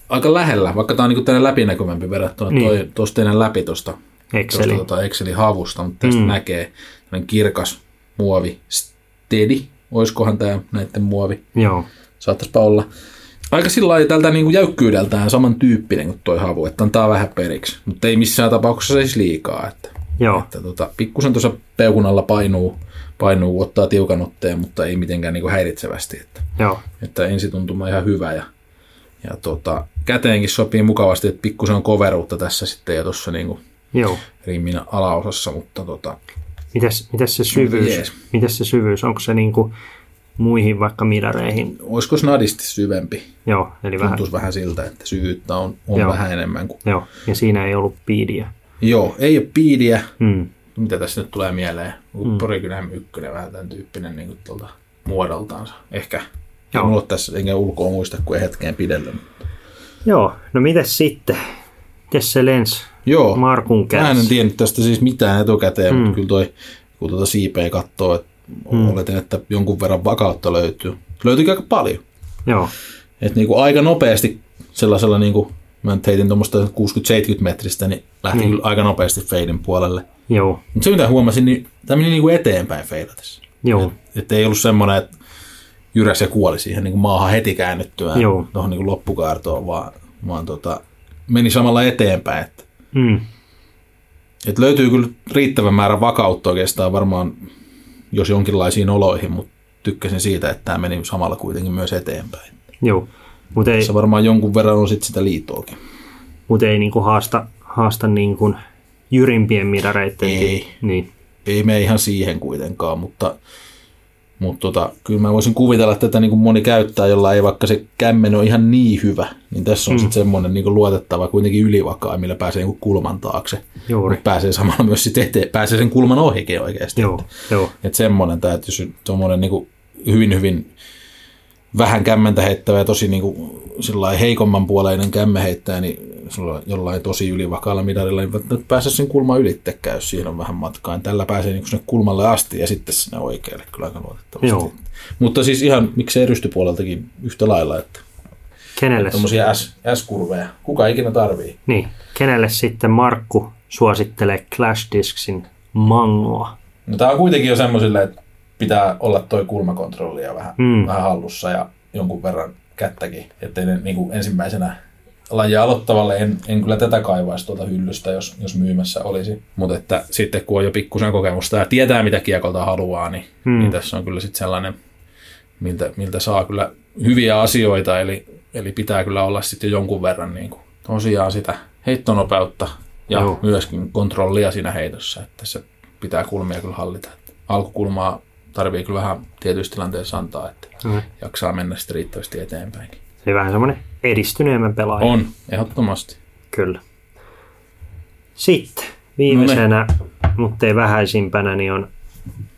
aika lähellä, vaikka tämä on niinku tänne läpinäkyvämpi verrattuna Niin. niin. tuosta teidän läpi tuosta Exceli. tota Excelin havusta, mutta tästä mm. näkee tämmöinen kirkas muovi, steady, oiskohan tämä näiden muovi, Joo, saattaisipa olla. Aika sillä lailla tältä niinku jäykkyydeltään samantyyppinen kuin toi havu, että antaa vähän periksi, mutta ei missään tapauksessa siis liikaa. Että, joo, että tota, pikkusen tuossa peukun alla painuu, painuu, ottaa tiukan otteen, mutta ei mitenkään niinku häiritsevästi. Että, joo, että ensituntuma ihan hyvä ja, ja tota, käteenkin sopii mukavasti, että pikkusen on koveruutta tässä sitten ja tuossa niinku joo. rimmin alaosassa, mutta tota, Mitäs, mitäs se syvyys? jees. Mitäs se syvyys? Onko se niinku muihin vaikka midareihin? olisiko snadisti syvempi? Joo, eli vähän. Tuntuisi vähän siltä, että syvyyttä on, on Joo. vähän enemmän kuin... Joo, ja siinä ei ollut piidiä. Joo, ei ole piidiä. Hmm. Mitä tässä nyt tulee mieleen? Mm. Porikynä ykkönen, vähän tämän tyyppinen niin kuin tuolta muodoltaansa. Ehkä. Joo. Mulla ole tässä enkä ulkoa muista kuin hetkeen pidellä. Joo, no mites sitten? Mites se lens Joo, Markun mä en kädessä? tiennyt tästä siis mitään etukäteen, mm. mutta kyllä toi, kun tuota siipeä katsoo, että mm. oletin, että jonkun verran vakautta löytyy. Löytyykin aika paljon. Joo, Että niinku aika nopeasti sellaisella, niinku, mä nyt heitin tuommoista 60-70 metristä, niin lähti mm. kyllä aika nopeasti feidin puolelle. joo, Mutta se mitä huomasin, niin tämä meni niinku eteenpäin feidatessa. joo, Että ei ollut semmoinen, että jyräs ja kuoli siihen niin kuin maahan heti käännyttyään Joo. tuohon niin loppukaartoon, vaan, vaan tota, meni samalla eteenpäin. Että, mm. että löytyy kyllä riittävän määrä vakautta oikeastaan varmaan, jos jonkinlaisiin oloihin, mutta tykkäsin siitä, että tämä meni samalla kuitenkin myös eteenpäin. joo. Mutta ei, Se varmaan jonkun verran on sitten sitä liitoakin. mut ei niinku haasta, haasta niinku jyrimpien midareitten. Ei. Niin, Ei me ihan siihen kuitenkaan, mutta, mutta tota, kyllä mä voisin kuvitella, että tätä niin kuin moni käyttää, jolla ei vaikka se kämmen ole ihan niin hyvä, niin tässä on mm. sitten semmoinen niin kuin luotettava, kuitenkin ylivakaa, millä pääsee niin kuin kulman taakse. Juuri. Mutta pääsee samalla myös sitten eteen, pääsee sen kulman ohikin oikeasti. joo, joo, Että semmoinen, että jos tuommoinen niin hyvin, hyvin vähän kämmentä heittävä ja tosi niin kuin, heikomman puoleinen kämme heittää, niin sulla jollain tosi ylivakaalla midarilla, niin välttämättä pääse sen kulman ylittekään, jos siinä on vähän matkaa. Niin Tällä pääsee niin sinne kulmalle asti ja sitten sinne oikealle kyllä aika luotettavasti. Joo. Mutta siis ihan miksei rystypuoleltakin yhtä lailla, että kenelle, tuommoisia S, S-kurveja, kuka ikinä tarvii. niin, kenelle sitten Markku suosittelee Clash Disksin Mangoa? No, tämä on kuitenkin jo semmoisille, että pitää olla toi kulmakontrolli ja vähän, Mm. vähän hallussa ja jonkun verran kättäkin. Että ne, niin kuin ensimmäisenä lajia aloittavalle en, en kyllä tätä kaivaisi tuolta hyllystä, jos, jos myymässä olisi. Mutta että sitten kun on jo pikkusen kokemusta ja tietää mitä kiekolta haluaa, niin, Mm. mm. niin tässä on kyllä sitten sellainen, miltä, miltä saa kyllä hyviä asioita. Eli, eli pitää kyllä olla sitten jo jonkun verran niin kuin, tosiaan sitä heittonopeutta ja. Joo. myöskin kontrollia siinä heitossa, että se pitää kulmia kyllä hallita. Alkukulmaa tarvii kyllä vähän tietyissä tilanteissa antaa, että Mm. jaksaa mennä sitten riittävästi eteenpäinkin. Eli vähän semmoinen edistyneemmän pelaaja. On, ehdottomasti. Kyllä. Sitten viimeisenä, mutta ei vähäisimpänä, niin on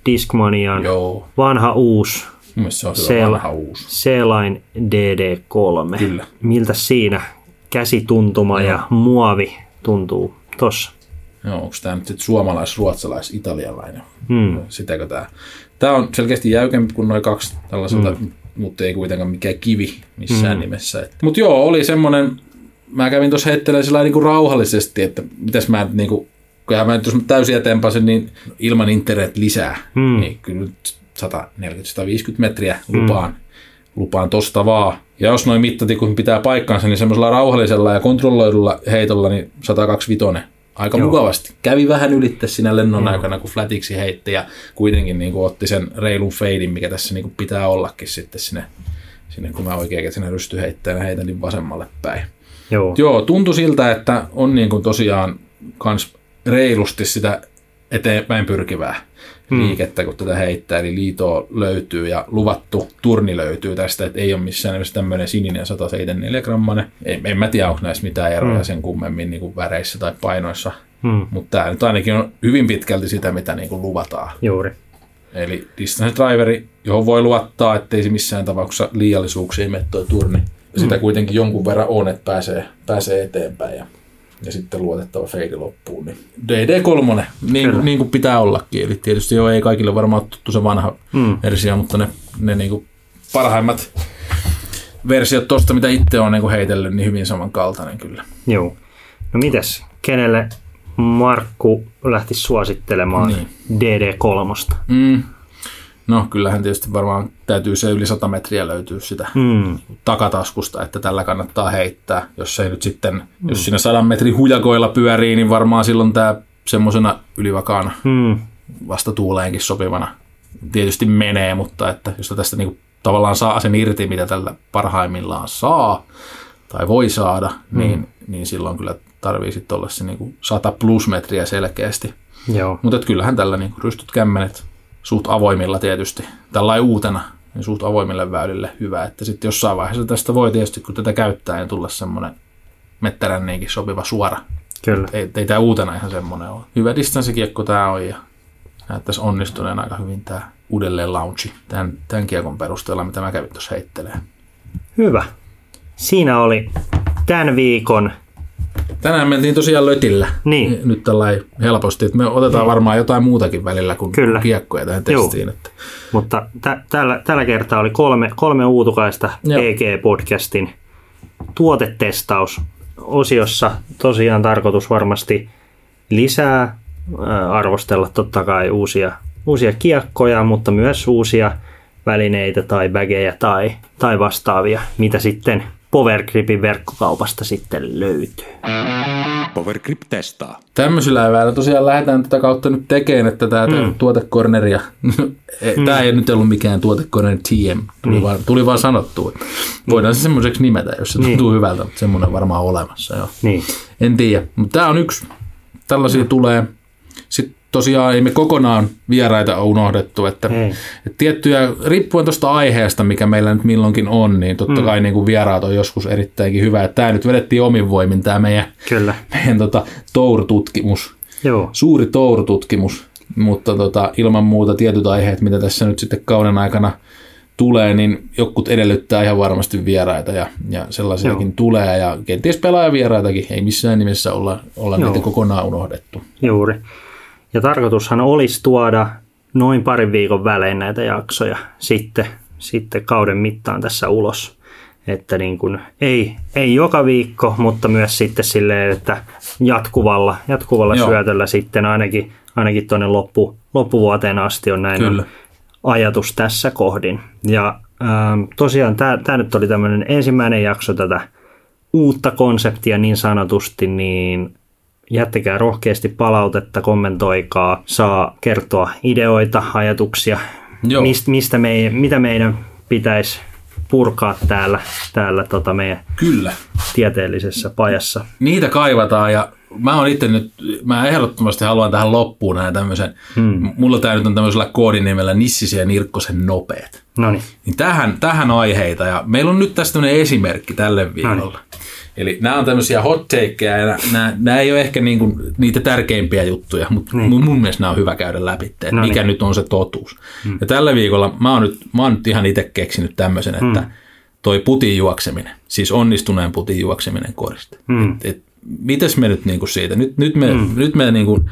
Discmanian Joo, vanha uusi mun mielestä se on vanha uusi. C-Line DD3. Kyllä. Miltä siinä käsituntuma ja muovi tuntuu tossa? Joo, onko tämä nyt suomalais, ruotsalais, italialainen? Hmm. Sitäkö tämä? Tämä on selkeästi jäykempi kuin noin kaksi tällaiselta, mm. mutta ei kuitenkaan mikään kivi missään mm. nimessä. Mutta joo, oli semmoinen, mä kävin tuossa heittelemään sillä niin kuin rauhallisesti, että mitäs mä nyt niin kuin, kun mä nyt jos mä täysin eteenpäin niin ilman internet lisää, Mm. niin kyllä nyt 140-150 metriä lupaan, mm. lupaan tosta vaan. Ja jos noin mittatikut pitää paikkansa, niin semmoisella rauhallisella ja kontrolloidulla heitolla, niin 125 aika Joo. Mukavasti. Kävi vähän ylitte siinä lennon aikana, kun flatiksi heitti ja kuitenkin niin kuin otti sen reilun feidin, mikä tässä niin kuin pitää ollakin sitten sinne, sinne kun mä oikein käsinä rysty heittää ja heitän niin vasemmalle päin. Joo. Joo, tuntui siltä, että on niin kuin tosiaan kans reilusti sitä eteenpäin pyrkivää. Liikettä, kun tätä heittää. Eli liito löytyy ja luvattu turni löytyy tästä, että ei ole missään nimessä tämmöinen sininen 174 grammanen. En, en mä tiedä, onko näissä mitään eroja mm. sen kummemmin niin kuin väreissä tai painoissa. Mm. Mutta tämä nyt ainakin on hyvin pitkälti sitä, mitä niin kuin luvataan. Juuri. Eli distance driveri, johon voi luottaa, ettei se missään tapauksessa liiallisuuksiin mene tuo turni. Ja sitä kuitenkin jonkun verran on, että pääsee, pääsee eteenpäin ja, ja sitten luotettava feidi loppuun. Niin DD3, niin, Kyllä. niin kuin pitää ollakin. Eli tietysti jo ei kaikille varmaan tuttu se vanha Mm. versio, mutta ne, ne niin kuin parhaimmat versiot tuosta, mitä itse on niin kuin heitellyt, niin hyvin samankaltainen kyllä. Joo. No mites, kenelle Markku lähti suosittelemaan Niin. DD3? Mm. No kyllähän tietysti varmaan täytyy se yli 100 metriä löytyy sitä Mm. takataskusta, että tällä kannattaa heittää. Jos ei nyt sitten, mm. jos siinä 100 metrin hujakoilla pyörii, niin varmaan silloin tämä semmoisena ylivakaana Mm. vasta tuuleenkin sopivana tietysti menee, mutta että jos tästä niinku tavallaan saa sen irti, mitä tällä parhaimmillaan saa tai voi saada, mm. niin, niin silloin kyllä tarvii sitten olla se niinku 100 plus metriä selkeästi. Joo. Mutta kyllähän tällä niinku rystyt kämmenet suht avoimilla tietysti, tällä uutena, niin suht avoimille väylille hyvä, että sitten jossain vaiheessa tästä voi tietysti, kun tätä käyttää, niin tulla semmoinen metteränniinkin sopiva suora. Kyllä. Ei, ei tämä uutena ihan semmoinen ole. Hyvä distanssikiekko tämä on ja näyttäisi onnistuneen aika hyvin tämä uudelleen launchi tämän, tämän kiekon perusteella, mitä mä kävin tuossa heittelee. Hyvä. Siinä oli tämän viikon. Tänään mentiin tosiaan lötillä. Niin. Nyt tällainen helposti, että me otetaan varmaan jotain muutakin välillä kuin Kyllä. kiekkoja tähän testiin. Että Mutta tä- tällä, tällä kertaa oli kolme, kolme uutukaista Joo. EG-podcastin tuotetestaus osiossa. Tosiaan tarkoitus varmasti lisää ää, arvostella totta kai uusia, uusia kiekkoja, mutta myös uusia välineitä tai baggeja tai, tai vastaavia, mitä sitten Powergripin verkkokaupasta sitten löytyy. Powergrip testaa. Tämmöisillä eväillä tosiaan lähdetään tätä kautta nyt tekemään, että tämä mm. tuotekorneria, tämä ei nyt ollut mikään tuotekorneri TM, tuli, mm. vaan, tuli vaan sanottua. Voidaan se semmoiseksi nimetä, jos se tuntuu hyvältä, mutta semmoinen varmaan olemassa. Joo. Niin, En tiedä, mutta tämä on yksi. Tällaisia tulee. Sitten tosiaan ei me kokonaan vieraita ole unohdettu, että, Ei. että tiettyjä, riippuen tuosta aiheesta, mikä meillä nyt milloinkin on, niin totta kai niin kuin vieraat on joskus erittäinkin hyvä. Että tämä nyt vedettiin omin voimin, tämä meidän, kyllä. meidän tota, Tour-tutkimus, Joo, suuri Tour-tutkimus, mutta tota, ilman muuta tietyt aiheet, mitä tässä nyt sitten kauden aikana tulee, niin jokut edellyttää ihan varmasti vieraita ja, ja sellaisiakin Joo. tulee ja kenties pelaajavieraitakin, ei missään nimessä olla, olla Joo. niitä kokonaan unohdettu. juuri. Ja tarkoitushan olisi tuoda noin parin viikon välein näitä jaksoja sitten, sitten kauden mittaan tässä ulos. Että niin kuin, ei, ei joka viikko, mutta myös sitten silleen, että jatkuvalla, jatkuvalla Joo. syötöllä sitten ainakin, ainakin tuonne loppu, loppuvuoteen asti on näin Kyllä. ajatus tässä kohdin. Ja ähm, tosiaan tämä nyt oli tämmöinen ensimmäinen jakso tätä uutta konseptia niin sanotusti, niin jättäkää rohkeasti palautetta, kommentoikaa, saa kertoa ideoita, ajatuksia, Joo. mist, mistä me, mitä meidän pitäisi purkaa täällä, täällä tota meidän Kyllä. tieteellisessä pajassa. Niitä kaivataan ja mä oon itse nyt, mä ehdottomasti haluan tähän loppuun näin tämmöisen, hmm. mulla tää nyt on tämmöisellä koodinimellä Nissisen ja Nirkkosen nopeet. No niin, tähän, tähän aiheita ja meillä on nyt tästä tämmöinen esimerkki tälle viikolla. Eli nämä on tämmöisiä hot takeja ja nämä, nämä ei ole ehkä niinku niitä tärkeimpiä juttuja, mutta niin. mun, mun mielestä nämä on hyvä käydä läpi, että No mikä niin. nyt on se totuus. Hmm. Ja tällä viikolla mä oon nyt, mä oon nyt ihan itse keksinyt tämmöisen, että toi putin juokseminen, siis onnistuneen putin juokseminen koriste. Hmm. Et, et, mitäs me nyt niinku siitä, nyt, nyt me, hmm. nyt me niinku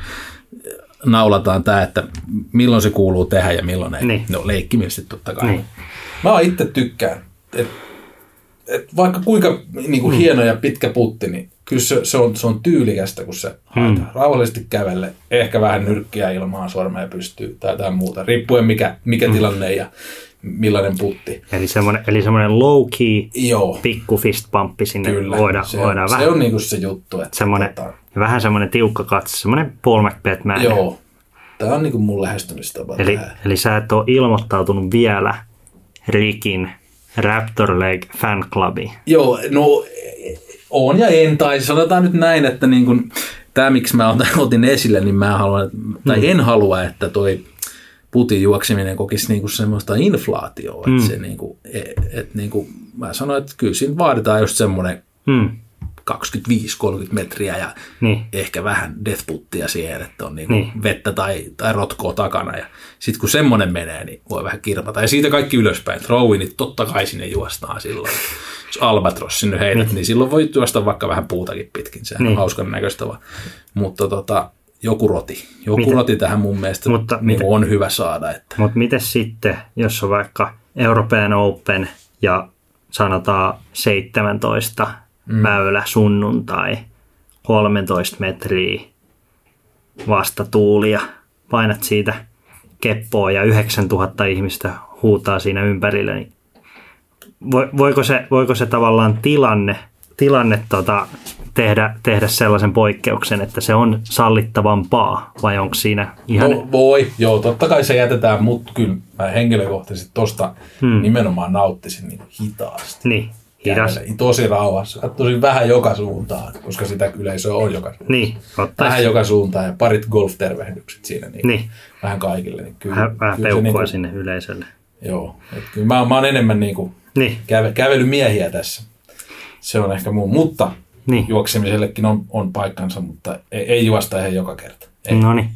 naulataan tämä, että milloin se kuuluu tehdä ja milloin ei. Niin. No leikkimielisesti totta kai. Niin. Mä itse tykkään, että et vaikka kuinka niin kuin hieno ja pitkä putti, niin kyllä se, se, on, se on tyylikästä, kun se haetaan. Rauhallisesti kävelle, ehkä vähän nyrkkiä ilmaan, sormea pystyy tai jotain muuta, riippuen mikä, mikä tilanne ja millainen putti. eli semmoinen, eli semmoinen low key Joo, pikku fist pumppi sinne kyllä. voidaan, se, voidaan on, vähän. se on niin kuin se juttu. Että semmoinen, tota, vähän semmoinen tiukka katse, semmoinen Paul McBeth joo, tämä on niin kuin mun lähestymistapa. Eli, tähän. eli sä et ole ilmoittautunut vielä Rikin Raptor Leg Fan Clubiin. Joo, no on ja en, tai sanotaan nyt näin, että niin kuin, tämä miksi mä otin esille, niin mä haluan, tai en halua, että toi putin juokseminen kokisi niinku semmoista inflaatioa. Mm. Että se niinku, et, et niinku, mä sanoin, että kyllä siinä vaaditaan just semmoinen Mm. 25-30 metriä ja Niin. ehkä vähän deathputtia siihen, että on niinku Niin. vettä tai, tai rotkoa takana. Ja sitten kun semmoinen menee, niin voi vähän kirpata. Ja siitä kaikki ylöspäin. Rowi, niin totta kai sinne juostaan silloin. Jos Albatros sinne heidät, niin. niin silloin voi juosta vaikka vähän puutakin pitkin. Sehän niin. Niin. on hauskan näköistä vaan. Mutta tota, joku roti. Joku Miten- roti tähän mun mielestä Mutta niin miten- on hyvä saada. Että. Mutta miten sitten, jos on vaikka European Open ja sanotaan 17 mm. väylä sunnuntai, 13 metriä vastatuulia, painat siitä keppoa ja 9000 ihmistä huutaa siinä ympärillä, niin vo- voiko se, voiko se tavallaan tilanne, tilanne tota, tehdä, tehdä sellaisen poikkeuksen, että se on sallittavampaa vai onko siinä ihan... No, voi, joo, totta kai se jätetään, mutta kyllä mä henkilökohtaisesti tosta hmm. nimenomaan nauttisin niin hitaasti. Niin, hidas. Tosi rauhassa. Katsoisin vähän joka suuntaan, koska sitä yleisöä on joka suuntaan. Niin, Vähän ottaisi joka suuntaan ja parit golf-tervehdykset siinä. Niin, Niin. Vähän kaikille. Niin kyllä, vähän, vähän kyllä se peukkua niinku- sinne yleisölle. Joo. Et kyllä mä, mä oon enemmän niinku Niin, käve, kävelymiehiä tässä. Se on ehkä muu. Mutta niin. juoksemisellekin on, on paikkansa, mutta ei, ei juosta ihan joka kerta. Ei. No niin.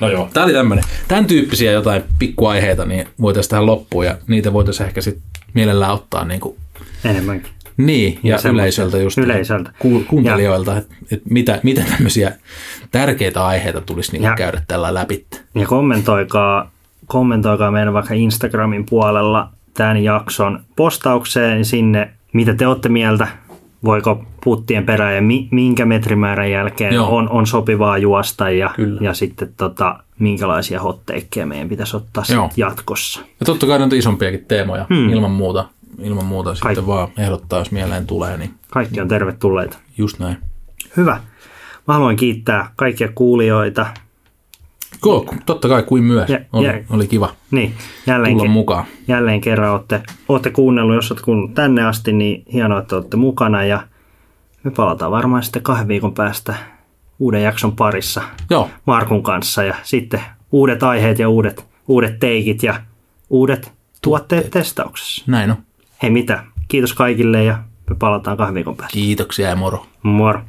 No joo, tää oli tämmönen. Tämän tyyppisiä jotain pikkuaiheita niin voitaisiin tähän loppuun ja niitä voitaisiin ehkä sitten mielellään ottaa niin kuin Enemmänkin. Niin, ja, semmoista- yleisöltä just. yleisöltä. Ku, kuuntelijoilta, että et mitä, mitä tämmöisiä tärkeitä aiheita tulisi niinku Ja- käydä tällä läpi. Ja kommentoikaa, kommentoikaa meidän vaikka Instagramin puolella tämän jakson postaukseen sinne, mitä te olette mieltä, voiko puttien perään ja mi, minkä metrimäärän jälkeen Joo. on, on sopivaa juosta ja, Kyllä. ja sitten tota, minkälaisia hotteikkeja meidän pitäisi ottaa jatkossa. Ja totta kai on isompiakin teemoja, hmm. ilman muuta. Ilman muuta Kaikki. sitten vaan ehdottaa, jos mieleen tulee, niin Kaikki on tervetulleita. just näin. Hyvä. Mä haluan kiittää kaikkia kuulijoita. Cool. Totta kai kuin myös. Ja- oli, ja- oli kiva Niin, jälleen, tulla ke- mukaan. jälleen kerran olette, olette kuunnellut, jos olette kuunnellut tänne asti, niin hienoa, että olette mukana ja me palataan varmaan sitten kahden viikon päästä uuden jakson parissa Joo, Markun kanssa ja sitten uudet aiheet ja uudet, uudet teikit ja uudet tuotteet testauksessa. näin on. Hei mitä, kiitos kaikille ja me palataan kahden viikon päästä. Kiitoksia ja moro. Moro!